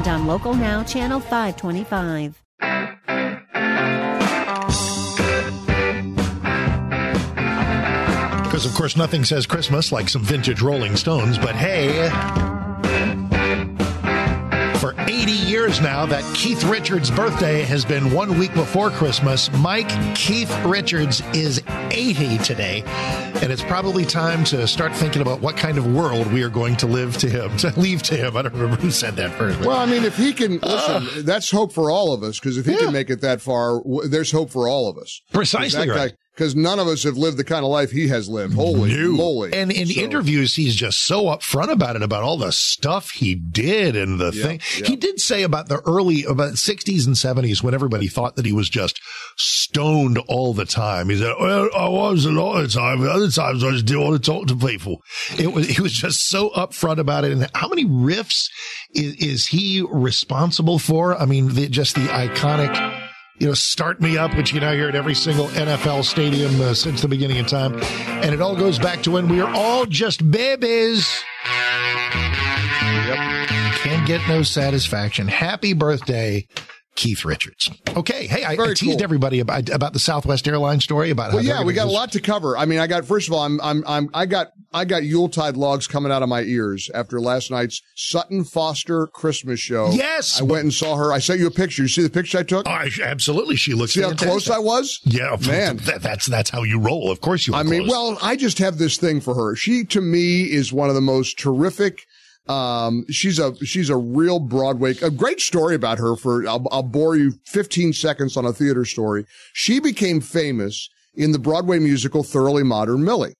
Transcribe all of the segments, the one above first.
and on Local Now, Channel 525. Because, of course, nothing says Christmas like some vintage Rolling Stones, but hey, 80 years now, that Keith Richards' birthday has been one week before Christmas. Mike Keith Richards is 80 today, and it's probably time to start thinking about what kind of world we are going to live to him, to leave to him. I don't remember who said that first. Well, I mean, if he can, listen, that's hope for all of us, because if he Yeah. can make it that far, there's hope for all of us. Precisely right. Because none of us have lived the kind of life he has lived. Holy No. moly. And in So- interviews, he's just so upfront about it, about all the stuff he did and the Yeah, thing. yeah. He did say about the early, about 60s and 70s when everybody thought that he was just stoned all the time. He said, well, I was a lot of the time. Other times I just didn't want to talk to people. It was, he was just so upfront about it. And how many riffs is, is he responsible for? I mean, the, just the iconic, you know, start me up, which you now hear at every single NFL stadium uh, since the beginning of time. And it all goes back to when we were all just babies. Can't get no satisfaction. Happy birthday, Keith Richards. Okay. Hey, I, I teased cool. everybody about, about the Southwest Airlines story about Well, yeah, we got a lot to cover. I mean, I got first of all, I'm, I'm, I'm, I got, I got Yuletide logs coming out of my ears after last night's Sutton Foster Christmas show. Yes. I went and saw her. I sent you a picture. You see the picture I took? Oh, I- absolutely. She looks See how close I was? Yeah, Man. That, that's that's how you roll. Of course you. I mean, close. well, I just have this thing for her. She, to me, is one of the most terrific. Um, she's a, she's a real Broadway, a great story about her for, I'll, I'll bore you 15 seconds on a theater story. She became famous in the Broadway musical Thoroughly Modern Millie.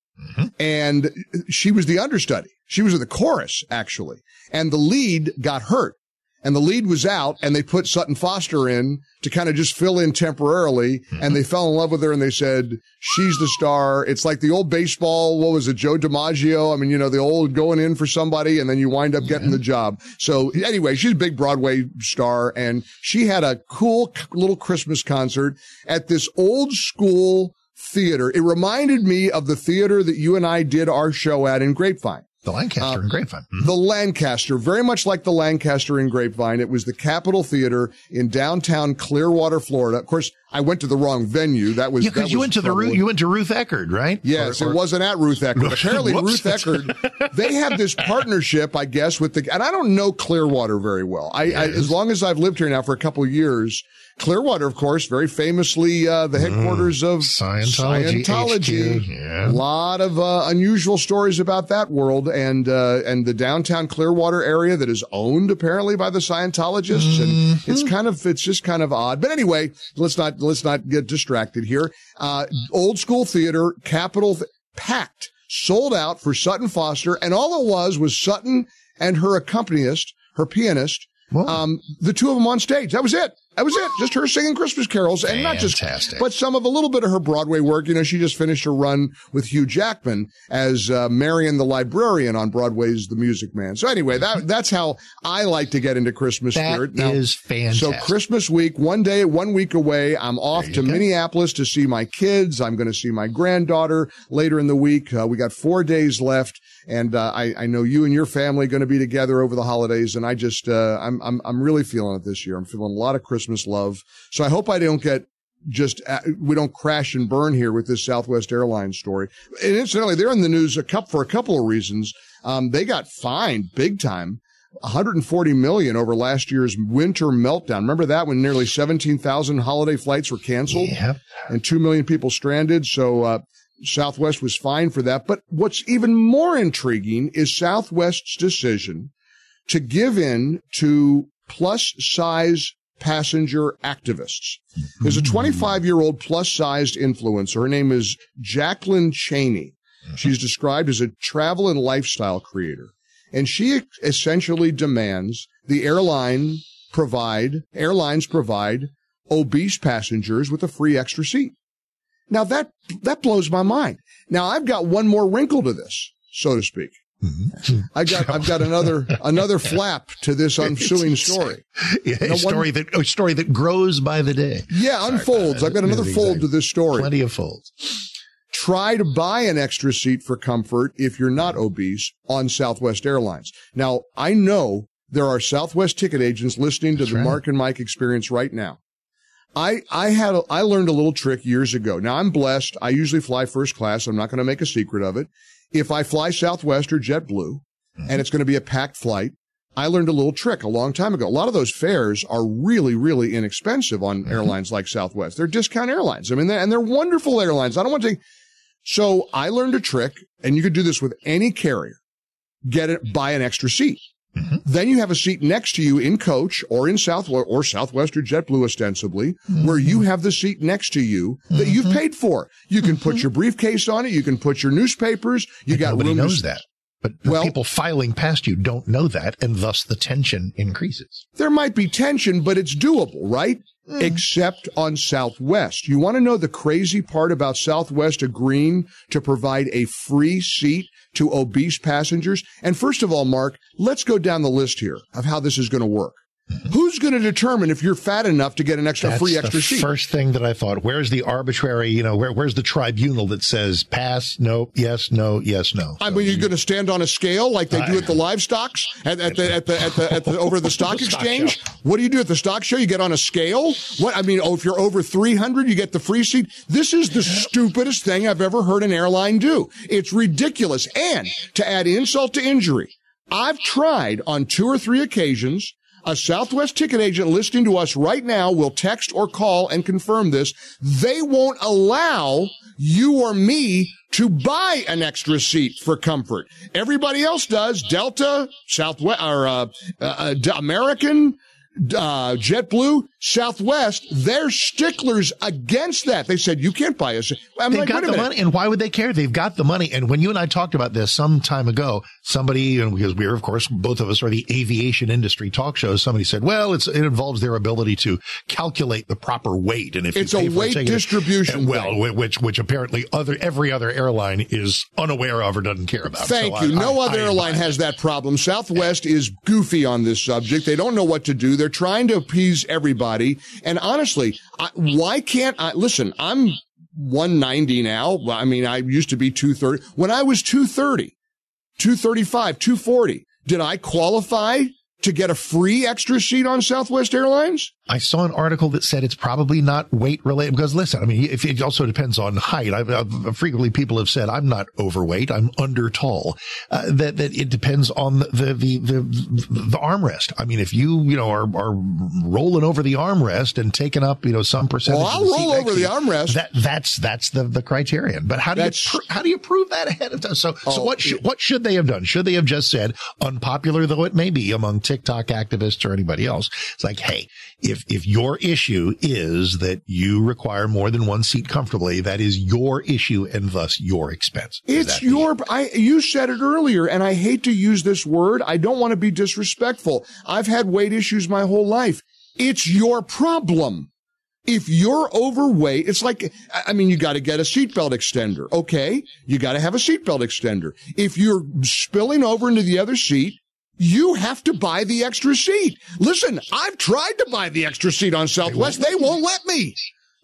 And she was the understudy. She was in the chorus, actually. And the lead got hurt. And the lead was out and they put Sutton Foster in to kind of just fill in temporarily. And mm-hmm. they fell in love with her and they said, she's the star. It's like the old baseball. What was it? Joe DiMaggio. I mean, you know, the old going in for somebody and then you wind up getting the job. So anyway, she's a big Broadway star and she had a cool little Christmas concert at this old school theater. It reminded me of the theater that you and I did our show at in Grapevine. The Lancaster and Grapevine. Mhm. The Lancaster, very much like the Lancaster in Grapevine. It was the Capitol Theater in downtown Clearwater, Florida. Of course, I went to the wrong venue. That was Yeah, because that you was went to the trouble. You went to Ruth Eckerd, right? Yes, Or- or- it wasn't at Ruth Eckerd. Apparently, Whoops. Ruth Eckerd, they have this partnership, I guess, with the, and I don't know Clearwater very well. I, I as long as I've lived here now for a couple of years, Clearwater, of course, very famously, uh, the headquarters of Mm. Scientology Scientology. HQ, yeah. A lot of, uh, unusual stories about that world and, uh, and the downtown Clearwater area that is owned apparently by the Scientologists. And Mm-hmm. it's kind of, it's just kind of odd. But anyway, let's not, let's not get distracted here. Uh, old school theater, Capitol, th- packed, sold out for Sutton Foster. And all it was was Sutton and her accompanist, her pianist, um, the two of them on stage. That was it. That was it. Just her singing Christmas carols and not just, but some of a little bit of her Broadway work. You know, she just finished a run with Hugh Jackman as uh, Marion the librarian on Broadway's The Music Man. So anyway, that that's how I like to get into Christmas That spirit. That is fantastic. So Christmas week, one day, one week away, I'm off to go. Minneapolis to see my kids. I'm going to see my granddaughter later in the week. Uh, we got four days left. And, uh, I, I know you and your family are going to be together over the holidays. And I just, uh, I'm, I'm, I'm really feeling it this year. I'm feeling a lot of Christmas love. So I hope I don't get just, uh, we don't crash and burn here with this Southwest Airlines story. And incidentally, they're in the news a couple, for a couple of reasons. Um, they got fined big time. 140 million over last year's winter meltdown. Remember that when nearly 17,000 holiday flights were canceled Yep. and 2 million people stranded. So, uh, Southwest was fined for that. But what's even more intriguing is Southwest's decision to give in to plus size passenger activists. There's a hmm. 25 year old plus sized influencer. Her name is Jacqueline Chaney. She's described as a travel and lifestyle creator. And she essentially demands the airline provide, airlines provide obese passengers with a free extra seat. Now that, that blows my mind. Now I've got one more wrinkle to this, so to speak. Mm-hmm. I got, I've got another, another flap to this ensuing story. Yeah, a story one, that, a story that grows by the day. Yeah, Sorry, unfolds. I've got another fold to this story. Plenty of folds. Try to buy an extra seat for comfort if you're not obese on Southwest Airlines. Now, I know there are Southwest ticket agents listening to That's the right. Mark and Mike experience right now. I, I had, a, I learned a little trick years ago. Now I'm blessed. I usually fly first class. I'm not going to make a secret of it. If I fly Southwest or JetBlue mm-hmm. and it's going to be a packed flight, I learned a little trick a long time ago. A lot of those fares are really, really inexpensive on mm-hmm. airlines like Southwest. They're discount airlines. I mean, they're, and they're wonderful airlines. I don't want to. So I learned a trick and you could do this with any carrier. Get it, buy an extra seat. Mm-hmm. Then you have a seat next to you in coach or in Southwest or Southwest or JetBlue ostensibly, mm-hmm. where you have the seat next to you that mm-hmm. you've paid for. You can put mm-hmm. your briefcase on it. You can put your newspapers. You got nobody knows that. But well, people filing past you don't know that, and thus the tension increases. There might be tension, but it's doable, right? Mm. Except on Southwest. You want to know the crazy part about Southwest agreeing to provide a free seat to obese passengers? And first of all, Mark, let's go down the list here of how this is going to work. Who's going to determine if you're fat enough to get an extra That's free extra seat? First thing that I thought, where's the arbitrary, you know, where, where's the tribunal that says pass, no, yes, no, yes, no? I mean, you're going to stand on a scale like they do at the livestock at, at the at the at the, at the over the stock the exchange. Stock what do you do at the stock show? You get on a scale. What I mean, oh, if you're over 300, you get the free seat. This is the stupidest thing I've ever heard an airline do. It's ridiculous. And to add insult to injury, I've tried on two or three occasions a Southwest ticket agent listening to us right now will text or call and confirm this. They won't allow you or me to buy an extra seat for comfort. Everybody else does. Delta, Southwest, or uh, uh, uh American, uh, JetBlue, Southwest, they're sticklers against that. They said you can't buy us. I'm They've like, got the money, and why would they care? They've got the money. And when you and I talked about this some time ago, somebody, and because we're of course both of us are the aviation industry talk shows, somebody said, "Well, it's it involves their ability to calculate the proper weight, and if it's a weight distribution, it, well, which which apparently other every other airline is unaware of or doesn't care about." Thank so you. I, no I, other I, airline has that problem. Southwest is goofy on this subject. They don't know what to do. They're trying to appease everybody. And honestly, I, why can't I listen? I'm 190 now. I mean, I used to be 230. When I was 230, 235, 240, did I qualify to get a free extra seat on Southwest Airlines? I saw an article that said it's probably not weight related because listen, I mean, if it also depends on height. I've, I've, frequently people have said I'm not overweight, I'm under tall. Uh, that that it depends on the, the the the armrest. I mean, if you you know are are rolling over the armrest and taking up you know some percentage, well, I'll roll over the armrest. That that's that's the the criterion. But how do that's, you pr- how do you prove that ahead of time? So oh, so what sh- what should they have done? Should they have just said, unpopular though it may be among TikTok activists or anybody else, it's like, hey, if, if your issue is that you require more than one seat comfortably, that is your issue and thus your expense. It's your, I, you said it earlier and I hate to use this word. I don't want to be disrespectful. I've had weight issues my whole life. It's your problem. If you're overweight, it's like, I mean, you got to get a seatbelt extender. Okay. You got to have a seatbelt extender. If you're spilling over into the other seat, you have to buy the extra seat. Listen, I've tried to buy the extra seat on Southwest. They won't let me.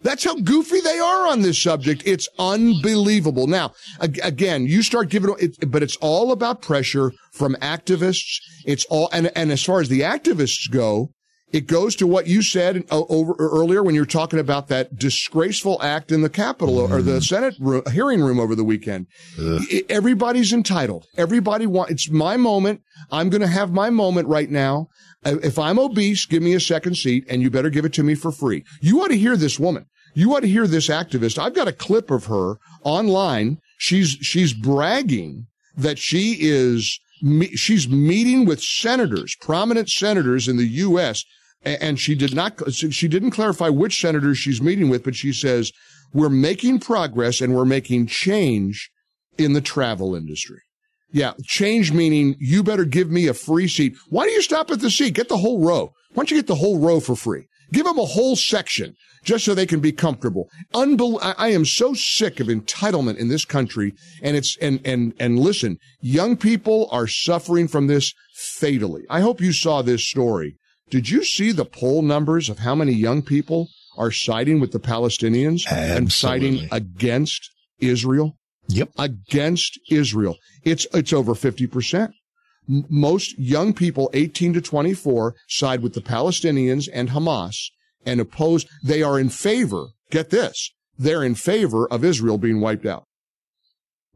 That's how goofy they are on this subject. It's unbelievable. Now, again, you start giving it, but it's all about pressure from activists. It's all, and, and as far as the activists go, it goes to what you said uh, over earlier when you were talking about that disgraceful act in the Capitol mm. or the mm. Senate room, hearing room over the weekend. Everybody's entitled. Everybody wants, it's my moment. I'm going to have my moment right now. Uh, if I'm obese, give me a second seat and you better give it to me for free. You ought to hear this woman. You ought to hear this activist. I've got a clip of her online. She's, she's bragging that she is, she's meeting with senators, prominent senators in the U.S and she did not she didn't clarify which senators she's meeting with but she says we're making progress and we're making change in the travel industry. Yeah change meaning you better give me a free seat. Why do you stop at the seat? Get the whole row. Why don't you get the whole row for free Give them a whole section just so they can be comfortable. Unbel- I, am so sick of entitlement in this country. And it's, and, and, and listen, young people are suffering from this fatally. I hope you saw this story. Did you see the poll numbers of how many young people are siding with the Palestinians Absolutely. and siding against Israel? Yep. Against Israel. It's, it's over 50%. Most young people, 18 to 24, side with the Palestinians and Hamas and oppose. They are in favor. Get this. They're in favor of Israel being wiped out.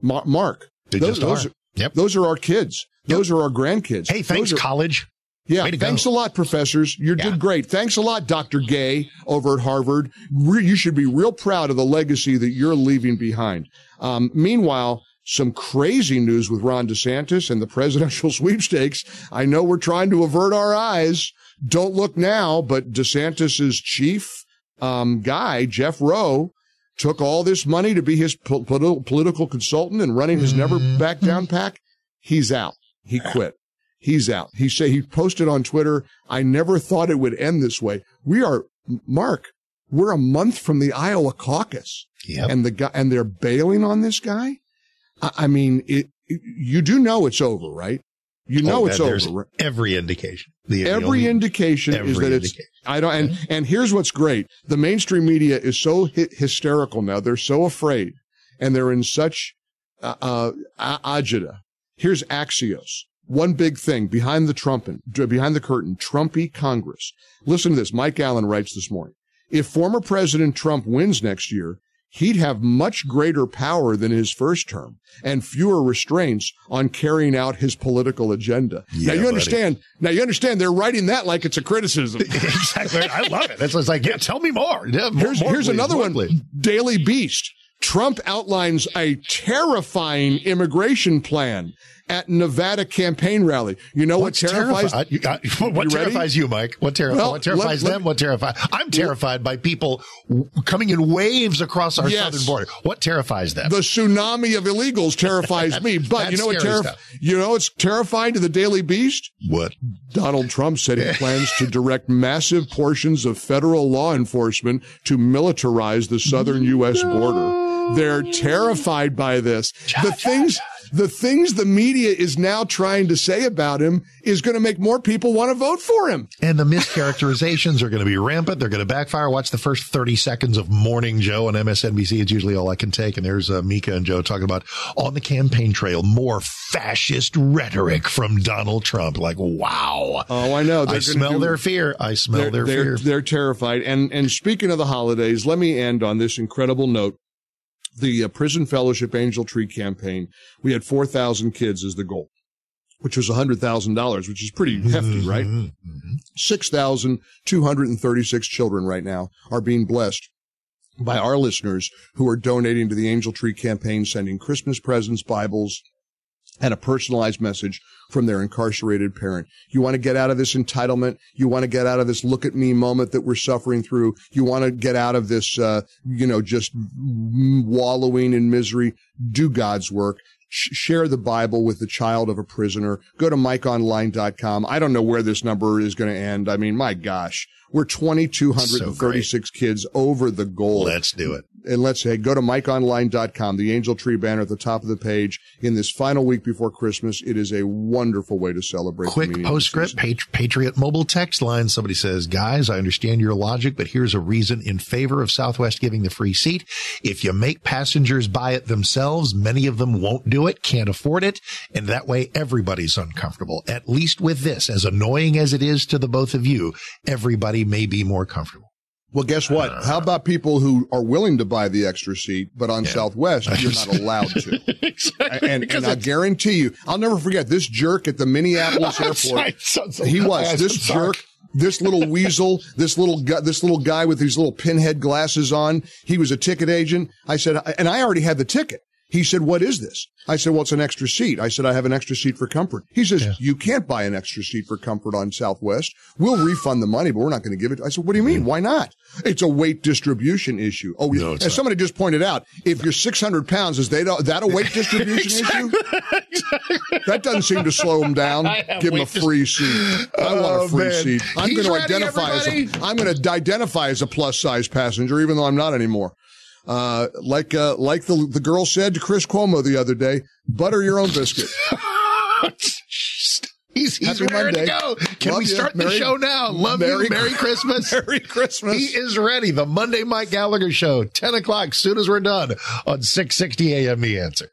Ma- Mark. They those, just those are. Yep. Those are our kids. Those are our grandkids. Hey, thanks, are- college. yeah, thanks go. a lot, professors. You Yeah. did great. Thanks a lot, Dr. Gay over at Harvard. Re- you should be real proud of the legacy that you're leaving behind. Um, meanwhile, some crazy news with Ron DeSantis and the presidential sweepstakes. I know we're trying to avert our eyes. Don't look now, but DeSantis's chief um, guy, Jeff Roe, took all this money to be his po- politi- political consultant and running his never back down pack. He's out. He quit. He's out. He said he posted on Twitter, I never thought it would end this way. We are, Mark, we're a month from the Iowa caucus Yep. and the guy, and they're bailing on this guy. I, I mean, it, you do know it's over, right? You know Oh, it's over. Every indication. The, the Every only- indication is every that it's. I don't, and, and here's what's great. The mainstream media is so hy- hysterical now. They're so afraid and they're in such, uh, uh, agita. Here's Axios. One big thing behind the trumpet, behind the curtain, Trumpy Congress. Listen to this. Mike Allen writes this morning. If former President Trump wins next year, he'd have much greater power than his first term and fewer restraints on carrying out his political agenda. Yeah, now you buddy. understand. Now you understand they're writing that like it's a criticism. exactly. I love it. That's like, yeah, tell me more. Yeah, more- Here's, more, here's please, another one. please. Daily Beast. Trump outlines a terrifying immigration plan at Nevada campaign rally. You know What's what terrifies? terrifi- you got- what You ready? terrifies you, Mike? What, terri- Well, what terrifies let- let- them? What terrifies? I'm terrified by people w- coming in waves across our Yes. southern border. What terrifies them? The tsunami of illegals terrifies me. But you know what. You know what's terrifying to the Daily Beast? what? Donald Trump said he plans to direct massive portions of federal law enforcement to militarize the southern U.S. border. They're terrified by this. The things, the things the media is now trying to say about him is going to make more people want to vote for him. And the mischaracterizations are going to be rampant. They're going to backfire. Watch the first 30 seconds of Morning Joe on MSNBC. It's usually all I can take. And there's uh, Mika and Joe talking about on the campaign trail, more fascist rhetoric from Donald Trump. Like, wow. Oh, I know. I They're gonna smell do- their fear. I smell their they're, fear. they're terrified. And, and speaking of the holidays, let me end on this incredible note. The uh, Prison Fellowship Angel Tree campaign, we had 4,000 kids as the goal, which was $100,000, which is pretty hefty, right? Mhm. 6,236 children right now are being blessed by our listeners who are donating to the Angel Tree campaign, sending Christmas presents, Bibles, and a personalized message from their incarcerated parent. You want to get out of this entitlement. You want to get out of this look at me moment that we're suffering through. You want to get out of this, uh, you know, just wallowing in misery. Do God's work. Sh- share the Bible with the child of a prisoner. Go to MikeOnline.com. I don't know where this number is going to end. I mean, my gosh, we're 2,236 kids over the goal Let's do it. and let's say go to mikeonline.com, the angel tree banner at the top of the page in this final week before Christmas. It is a wonderful way to celebrate. Quick postscript, season. Pat- Patriot mobile text line. Somebody says, guys, I understand your logic, but here's a reason in favor of Southwest giving the free seat. If you make passengers buy it themselves, many of them won't do it, can't afford it. And that way everybody's uncomfortable. At least with this, as annoying as it is to the both of you, everybody may be more comfortable. Well, guess what? How about people who are willing to buy the extra seat, but on Southwest, you're not allowed to. And, and I guarantee you, I'll never forget this jerk at the Minneapolis airport. He was this jerk. This little weasel, this little guy, this little guy with these little pinhead glasses on. He was a ticket agent. I said, and I already had the ticket. He said, what is this? I said, well, it's an extra seat. I said, I have an extra seat for comfort. He says, yeah. you can't buy an extra seat for comfort on Southwest. We'll refund the money, but we're not going to give it. I said, what do you mean? Why not? It's a weight distribution issue. Oh, no, as not. somebody just pointed out, if you're 600 pounds, is they, that a weight distribution issue? That doesn't seem to slow him down. Give him a free seat. I oh, want a oh, free man. seat. I'm going to identify everybody. as a, I'm going to identify as a plus size passenger, even though I'm not anymore. Uh, like, uh, like the, the girl said to Chris Cuomo the other day, butter your own biscuit. He's, he's Happy Monday. to go. Can Love we start the show now? Love Merry, you. Merry Christmas. Merry Christmas. He is ready. The Monday Mike Gallagher show, 10 o'clock, soon as we're done on 660 AM The Answer.